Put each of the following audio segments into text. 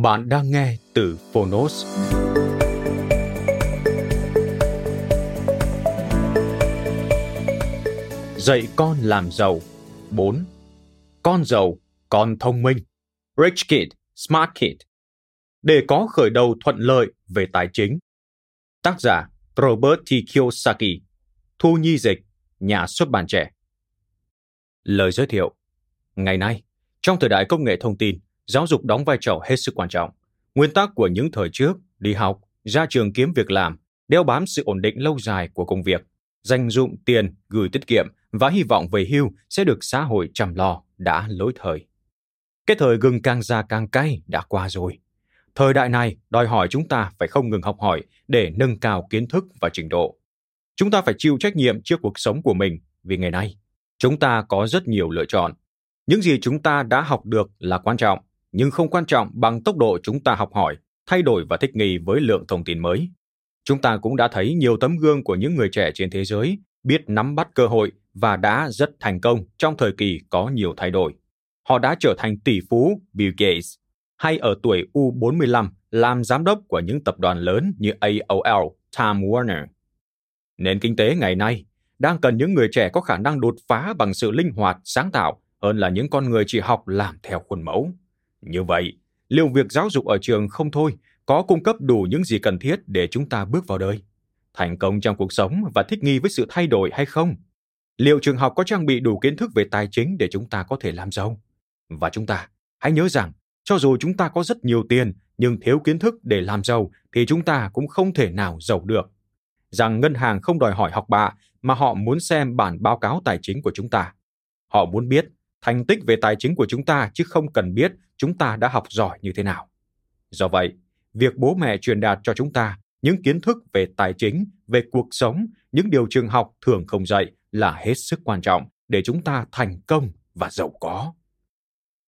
Bạn đang nghe từ Phonos. Dạy con làm giàu 4. Con giàu, con thông minh Rich Kid, Smart Kid Để có khởi đầu thuận lợi về tài chính Tác giả Robert T. Kiyosaki Thu nhi dịch, nhà xuất bản trẻ Lời giới thiệu Ngày nay, trong thời đại công nghệ thông tin, giáo dục đóng vai trò hết sức quan trọng. Nguyên tắc của những thời trước, đi học, ra trường kiếm việc làm, đeo bám sự ổn định lâu dài của công việc, dành dụng tiền, gửi tiết kiệm và hy vọng về hưu sẽ được xã hội chăm lo đã lỗi thời. Cái thời gừng càng già càng cay đã qua rồi. Thời đại này đòi hỏi chúng ta phải không ngừng học hỏi để nâng cao kiến thức và trình độ. Chúng ta phải chịu trách nhiệm trước cuộc sống của mình vì ngày nay chúng ta có rất nhiều lựa chọn. Những gì chúng ta đã học được là quan trọng, nhưng không quan trọng bằng tốc độ chúng ta học hỏi, thay đổi và thích nghi với lượng thông tin mới. Chúng ta cũng đã thấy nhiều tấm gương của những người trẻ trên thế giới biết nắm bắt cơ hội và đã rất thành công trong thời kỳ có nhiều thay đổi. Họ đã trở thành tỷ phú Bill Gates, hay ở tuổi U45 làm giám đốc của những tập đoàn lớn như AOL, Time Warner. Nền kinh tế ngày nay đang cần những người trẻ có khả năng đột phá bằng sự linh hoạt, sáng tạo hơn là những con người chỉ học làm theo khuôn mẫu. Như vậy, liệu việc giáo dục ở trường không thôi có cung cấp đủ những gì cần thiết để chúng ta bước vào đời? Thành công trong cuộc sống và thích nghi với sự thay đổi hay không? Liệu trường học có trang bị đủ kiến thức về tài chính để chúng ta có thể làm giàu? Và chúng ta hãy nhớ rằng, cho dù chúng ta có rất nhiều tiền nhưng thiếu kiến thức để làm giàu thì chúng ta cũng không thể nào giàu được. Rằng ngân hàng không đòi hỏi học bạ mà họ muốn xem bản báo cáo tài chính của chúng ta. Họ muốn biết thành tích về tài chính của chúng ta chứ không cần biết chúng ta đã học giỏi như thế nào. Do vậy, việc bố mẹ truyền đạt cho chúng ta những kiến thức về tài chính, về cuộc sống, những điều trường học thường không dạy là hết sức quan trọng để chúng ta thành công và giàu có.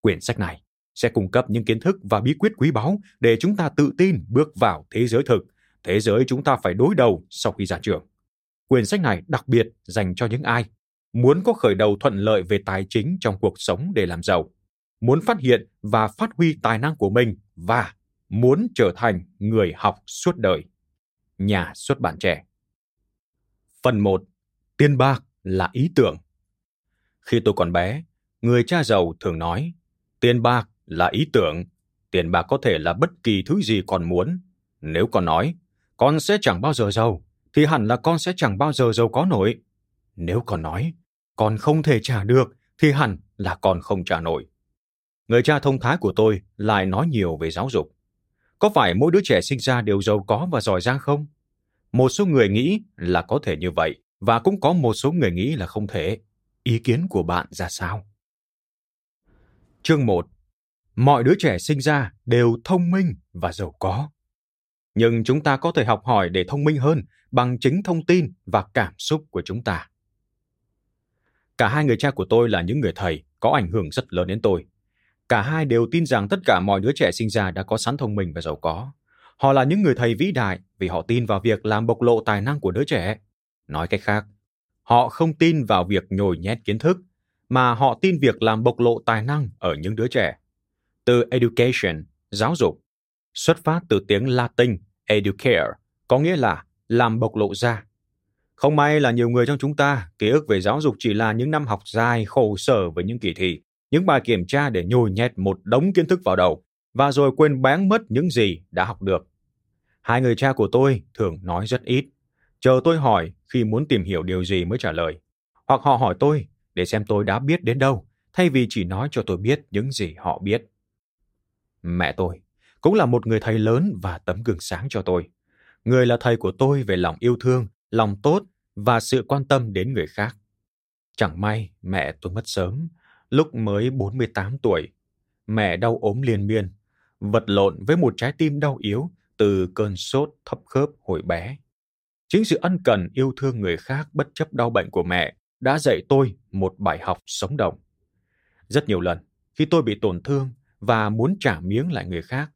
Quyển sách này sẽ cung cấp những kiến thức và bí quyết quý báu để chúng ta tự tin bước vào thế giới thực, thế giới chúng ta phải đối đầu sau khi ra trường. Quyển sách này đặc biệt dành cho những ai muốn có khởi đầu thuận lợi về tài chính trong cuộc sống để làm giàu, muốn phát hiện và phát huy tài năng của mình và muốn trở thành người học suốt đời. Nhà xuất bản trẻ. Phần 1. Tiền bạc là ý tưởng. Khi tôi còn bé, người cha giàu thường nói, tiền bạc là ý tưởng, tiền bạc có thể là bất kỳ thứ gì con muốn. Nếu con nói, con sẽ chẳng bao giờ giàu, thì hẳn là con sẽ chẳng bao giờ giàu có nổi. Nếu con nói, con không thể trả được, thì hẳn là con không trả nổi. Người cha thông thái của tôi lại nói nhiều về giáo dục. Có phải mỗi đứa trẻ sinh ra đều giàu có và giỏi giang không? Một số người nghĩ là có thể như vậy, và cũng có một số người nghĩ là không thể. Ý kiến của bạn ra sao? Chương 1. Mọi đứa trẻ sinh ra đều thông minh và giàu có. Nhưng chúng ta có thể học hỏi để thông minh hơn bằng chính thông tin và cảm xúc của chúng ta. Cả hai người cha của tôi là những người thầy có ảnh hưởng rất lớn đến tôi. Cả hai đều tin rằng tất cả mọi đứa trẻ sinh ra đã có sẵn thông minh và giàu có. Họ là những người thầy vĩ đại vì họ tin vào việc làm bộc lộ tài năng của đứa trẻ. Nói cách khác, họ không tin vào việc nhồi nhét kiến thức, mà họ tin việc làm bộc lộ tài năng ở những đứa trẻ. Từ education, giáo dục, xuất phát từ tiếng Latin educare, có nghĩa là làm bộc lộ ra. Không may là nhiều người trong chúng ta, ký ức về giáo dục chỉ là những năm học dài khổ sở với những kỳ thi, những bài kiểm tra để nhồi nhét một đống kiến thức vào đầu, và rồi quên bén mất những gì đã học được. Hai người cha của tôi thường nói rất ít, chờ tôi hỏi khi muốn tìm hiểu điều gì mới trả lời. Hoặc họ hỏi tôi để xem tôi đã biết đến đâu, thay vì chỉ nói cho tôi biết những gì họ biết. Mẹ tôi cũng là một người thầy lớn và tấm gương sáng cho tôi. Người là thầy của tôi về lòng yêu thương, lòng tốt và sự quan tâm đến người khác. Chẳng may mẹ tôi mất sớm, lúc mới 48 tuổi. Mẹ đau ốm liên miên, vật lộn với một trái tim đau yếu từ cơn sốt thấp khớp hồi bé. Chính sự ân cần yêu thương người khác bất chấp đau bệnh của mẹ đã dạy tôi một bài học sống động. Rất nhiều lần, khi tôi bị tổn thương và muốn trả miếng lại người khác,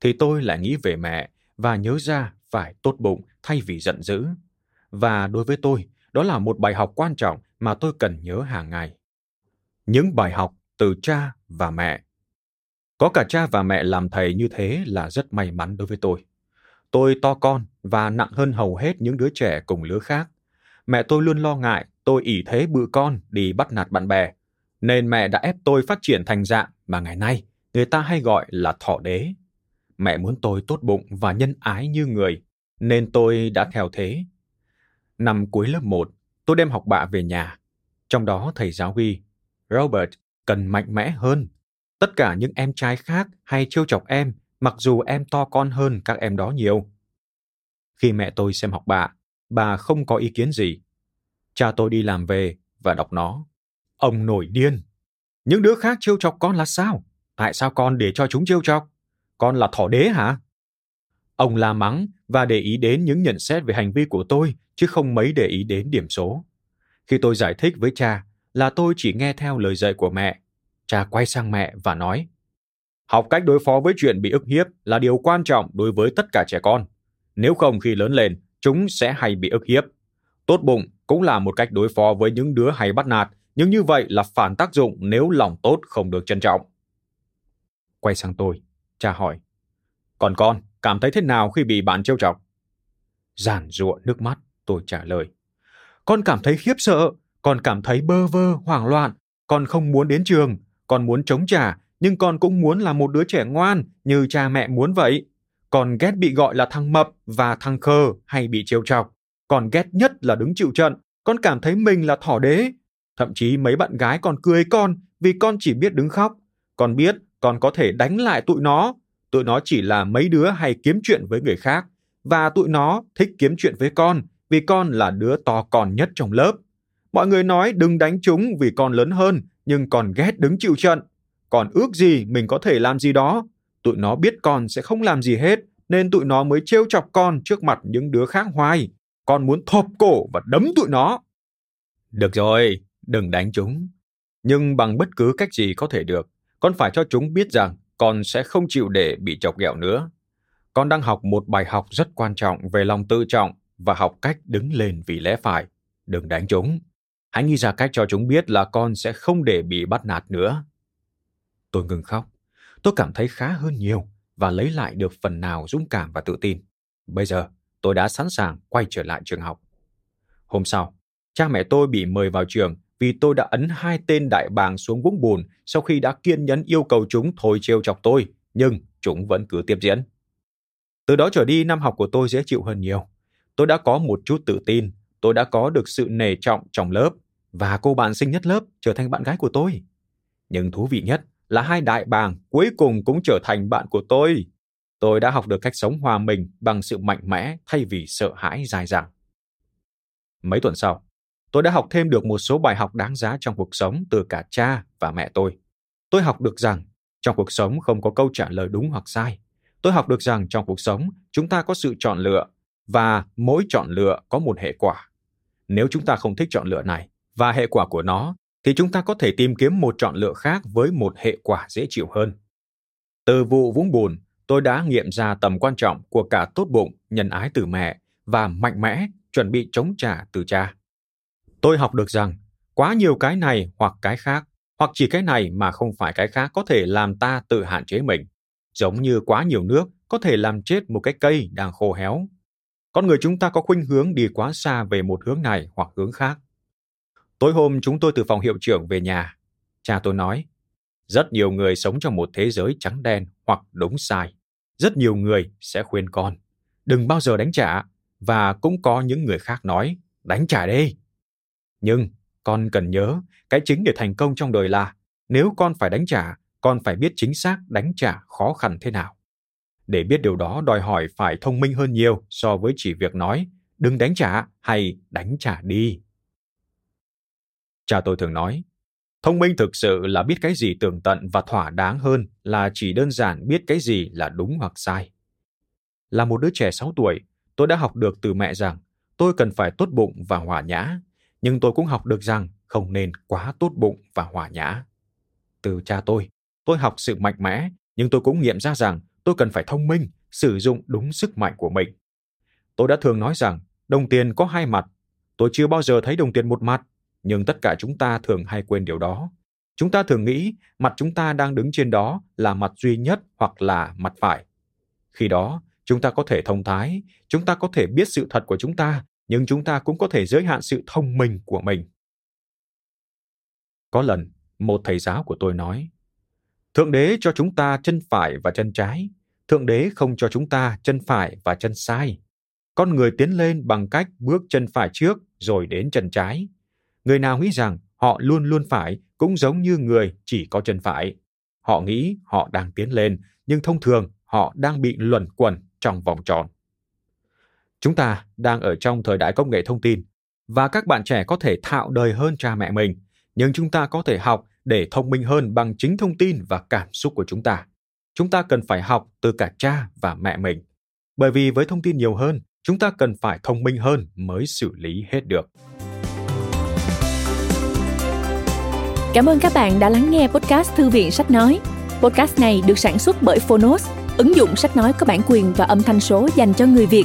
thì tôi lại nghĩ về mẹ và nhớ ra phải tốt bụng thay vì giận dữ. Và đối với tôi, đó là một bài học quan trọng mà tôi cần nhớ hàng ngày. Những bài học từ cha và mẹ. Có cả cha và mẹ làm thầy như thế là rất may mắn đối với tôi. Tôi to con và nặng hơn hầu hết những đứa trẻ cùng lứa khác. Mẹ tôi luôn lo ngại tôi ỷ thế bự con đi bắt nạt bạn bè, nên mẹ đã ép tôi phát triển thành dạng mà ngày nay người ta hay gọi là thọ đế. Mẹ muốn tôi tốt bụng và nhân ái như người, nên tôi đã theo thế. Năm cuối lớp 1, tôi đem học bạ về nhà. Trong đó thầy giáo ghi, Robert cần mạnh mẽ hơn. Tất cả những em trai khác hay trêu chọc em, mặc dù em to con hơn các em đó nhiều. Khi mẹ tôi xem học bạ, bà không có ý kiến gì. Cha tôi đi làm về và đọc nó. Ông nổi điên. Những đứa khác trêu chọc con là sao? Tại sao con để cho chúng trêu chọc? Con là thỏ đế hả? Ông la mắng và để ý đến những nhận xét về hành vi của tôi, chứ không mấy để ý đến điểm số. Khi tôi giải thích với cha là tôi chỉ nghe theo lời dạy của mẹ, cha quay sang mẹ và nói, Học cách đối phó với chuyện bị ức hiếp là điều quan trọng đối với tất cả trẻ con. Nếu không khi lớn lên, chúng sẽ hay bị ức hiếp. Tốt bụng cũng là một cách đối phó với những đứa hay bắt nạt, nhưng như vậy là phản tác dụng nếu lòng tốt không được trân trọng. Quay sang tôi, cha hỏi, Còn con, cảm thấy thế nào khi bị bạn trêu chọc? Giản ruộng nước mắt, tôi trả lời. Con cảm thấy khiếp sợ, con cảm thấy bơ vơ, hoảng loạn, con không muốn đến trường, con muốn chống trả, nhưng con cũng muốn là một đứa trẻ ngoan như cha mẹ muốn vậy. Con ghét bị gọi là thằng mập và thằng khờ hay bị trêu chọc. Con ghét nhất là đứng chịu trận. Con cảm thấy mình là thỏ đế. Thậm chí mấy bạn gái còn cười con vì con chỉ biết đứng khóc. Con biết con có thể đánh lại tụi nó. Tụi nó chỉ là mấy đứa hay kiếm chuyện với người khác. Và tụi nó thích kiếm chuyện với con vì con là đứa to con nhất trong lớp. Mọi người nói đừng đánh chúng vì con lớn hơn, nhưng còn ghét đứng chịu trận. Còn ước gì mình có thể làm gì đó. Tụi nó biết con sẽ không làm gì hết, nên tụi nó mới trêu chọc con trước mặt những đứa khác hoài. Con muốn thộp cổ và đấm tụi nó. Được rồi, đừng đánh chúng. Nhưng bằng bất cứ cách gì có thể được, con phải cho chúng biết rằng con sẽ không chịu để bị chọc ghẹo nữa. Con đang học một bài học rất quan trọng về lòng tự trọng và học cách đứng lên vì lẽ phải. Đừng đánh chúng. Hãy nghĩ ra cách cho chúng biết là con sẽ không để bị bắt nạt nữa. Tôi ngừng khóc. Tôi cảm thấy khá hơn nhiều và lấy lại được phần nào dũng cảm và tự tin. Bây giờ, tôi đã sẵn sàng quay trở lại trường học. Hôm sau, cha mẹ tôi bị mời vào trường vì tôi đã ấn hai tên đại bàng xuống vũng bùn sau khi đã kiên nhẫn yêu cầu chúng thôi trêu chọc tôi, nhưng chúng vẫn cứ tiếp diễn. Từ đó trở đi, năm học của tôi dễ chịu hơn nhiều. Tôi đã có một chút tự tin, tôi đã có được sự nề trọng trong lớp, và cô bạn sinh nhất lớp trở thành bạn gái của tôi. Nhưng thú vị nhất là hai đại bàng cuối cùng cũng trở thành bạn của tôi. Tôi đã học được cách sống hòa mình bằng sự mạnh mẽ thay vì sợ hãi dài dẳng. Mấy tuần sau, tôi đã học thêm được một số bài học đáng giá trong cuộc sống từ cả cha và mẹ tôi. Tôi học được rằng trong cuộc sống không có câu trả lời đúng hoặc sai. Tôi học được rằng trong cuộc sống chúng ta có sự chọn lựa và mỗi chọn lựa có một hệ quả. Nếu chúng ta không thích chọn lựa này và hệ quả của nó thì chúng ta có thể tìm kiếm một chọn lựa khác với một hệ quả dễ chịu hơn. Từ vụ vũng bùn, tôi đã nghiệm ra tầm quan trọng của cả tốt bụng, nhân ái từ mẹ và mạnh mẽ chuẩn bị chống trả từ cha. Tôi học được rằng quá nhiều cái này hoặc cái khác, hoặc chỉ cái này mà không phải cái khác có thể làm ta tự hạn chế mình. Giống như quá nhiều nước có thể làm chết một cái cây đang khô héo. Con người chúng ta có khuynh hướng đi quá xa về một hướng này hoặc hướng khác. Tối hôm chúng tôi từ phòng hiệu trưởng về nhà. Cha tôi nói, rất nhiều người sống trong một thế giới trắng đen hoặc đúng sai. Rất nhiều người sẽ khuyên con, đừng bao giờ đánh trả. Và cũng có những người khác nói, đánh trả đi. Nhưng con cần nhớ, cái chính để thành công trong đời là nếu con phải đánh trả, con phải biết chính xác đánh trả khó khăn thế nào. Để biết điều đó đòi hỏi phải thông minh hơn nhiều so với chỉ việc nói đừng đánh trả hay đánh trả đi. Cha tôi thường nói, thông minh thực sự là biết cái gì tường tận và thỏa đáng hơn là chỉ đơn giản biết cái gì là đúng hoặc sai. Là một đứa trẻ 6 tuổi, tôi đã học được từ mẹ rằng tôi cần phải tốt bụng và hòa nhã, nhưng tôi cũng học được rằng không nên quá tốt bụng và hòa nhã. Từ cha tôi, tôi học sự mạnh mẽ, nhưng tôi cũng nghiệm ra rằng tôi cần phải thông minh, sử dụng đúng sức mạnh của mình. Tôi đã thường nói rằng đồng tiền có hai mặt. Tôi chưa bao giờ thấy đồng tiền một mặt, nhưng tất cả chúng ta thường hay quên điều đó. Chúng ta thường nghĩ mặt chúng ta đang đứng trên đó là mặt duy nhất hoặc là mặt phải. Khi đó, chúng ta có thể thông thái, chúng ta có thể biết sự thật của chúng ta, nhưng chúng ta cũng có thể giới hạn sự thông minh của mình. Có lần, một thầy giáo của tôi nói, Thượng đế cho chúng ta chân phải và chân trái, Thượng đế không cho chúng ta chân phải và chân sai. Con người tiến lên bằng cách bước chân phải trước rồi đến chân trái. Người nào nghĩ rằng họ luôn luôn phải cũng giống như người chỉ có chân phải. Họ nghĩ họ đang tiến lên, nhưng thông thường họ đang bị luẩn quẩn trong vòng tròn. Chúng ta đang ở trong thời đại công nghệ thông tin và các bạn trẻ có thể thạo đời hơn cha mẹ mình, nhưng chúng ta có thể học để thông minh hơn bằng chính thông tin và cảm xúc của chúng ta chúng ta cần phải học từ cả cha và mẹ mình. Bởi vì với thông tin nhiều hơn, chúng ta cần phải thông minh hơn mới xử lý hết được. Cảm ơn các bạn đã lắng nghe podcast Thư viện Sách Nói. Podcast này được sản xuất bởi Phonos, ứng dụng sách nói có bản quyền và âm thanh số dành cho người Việt.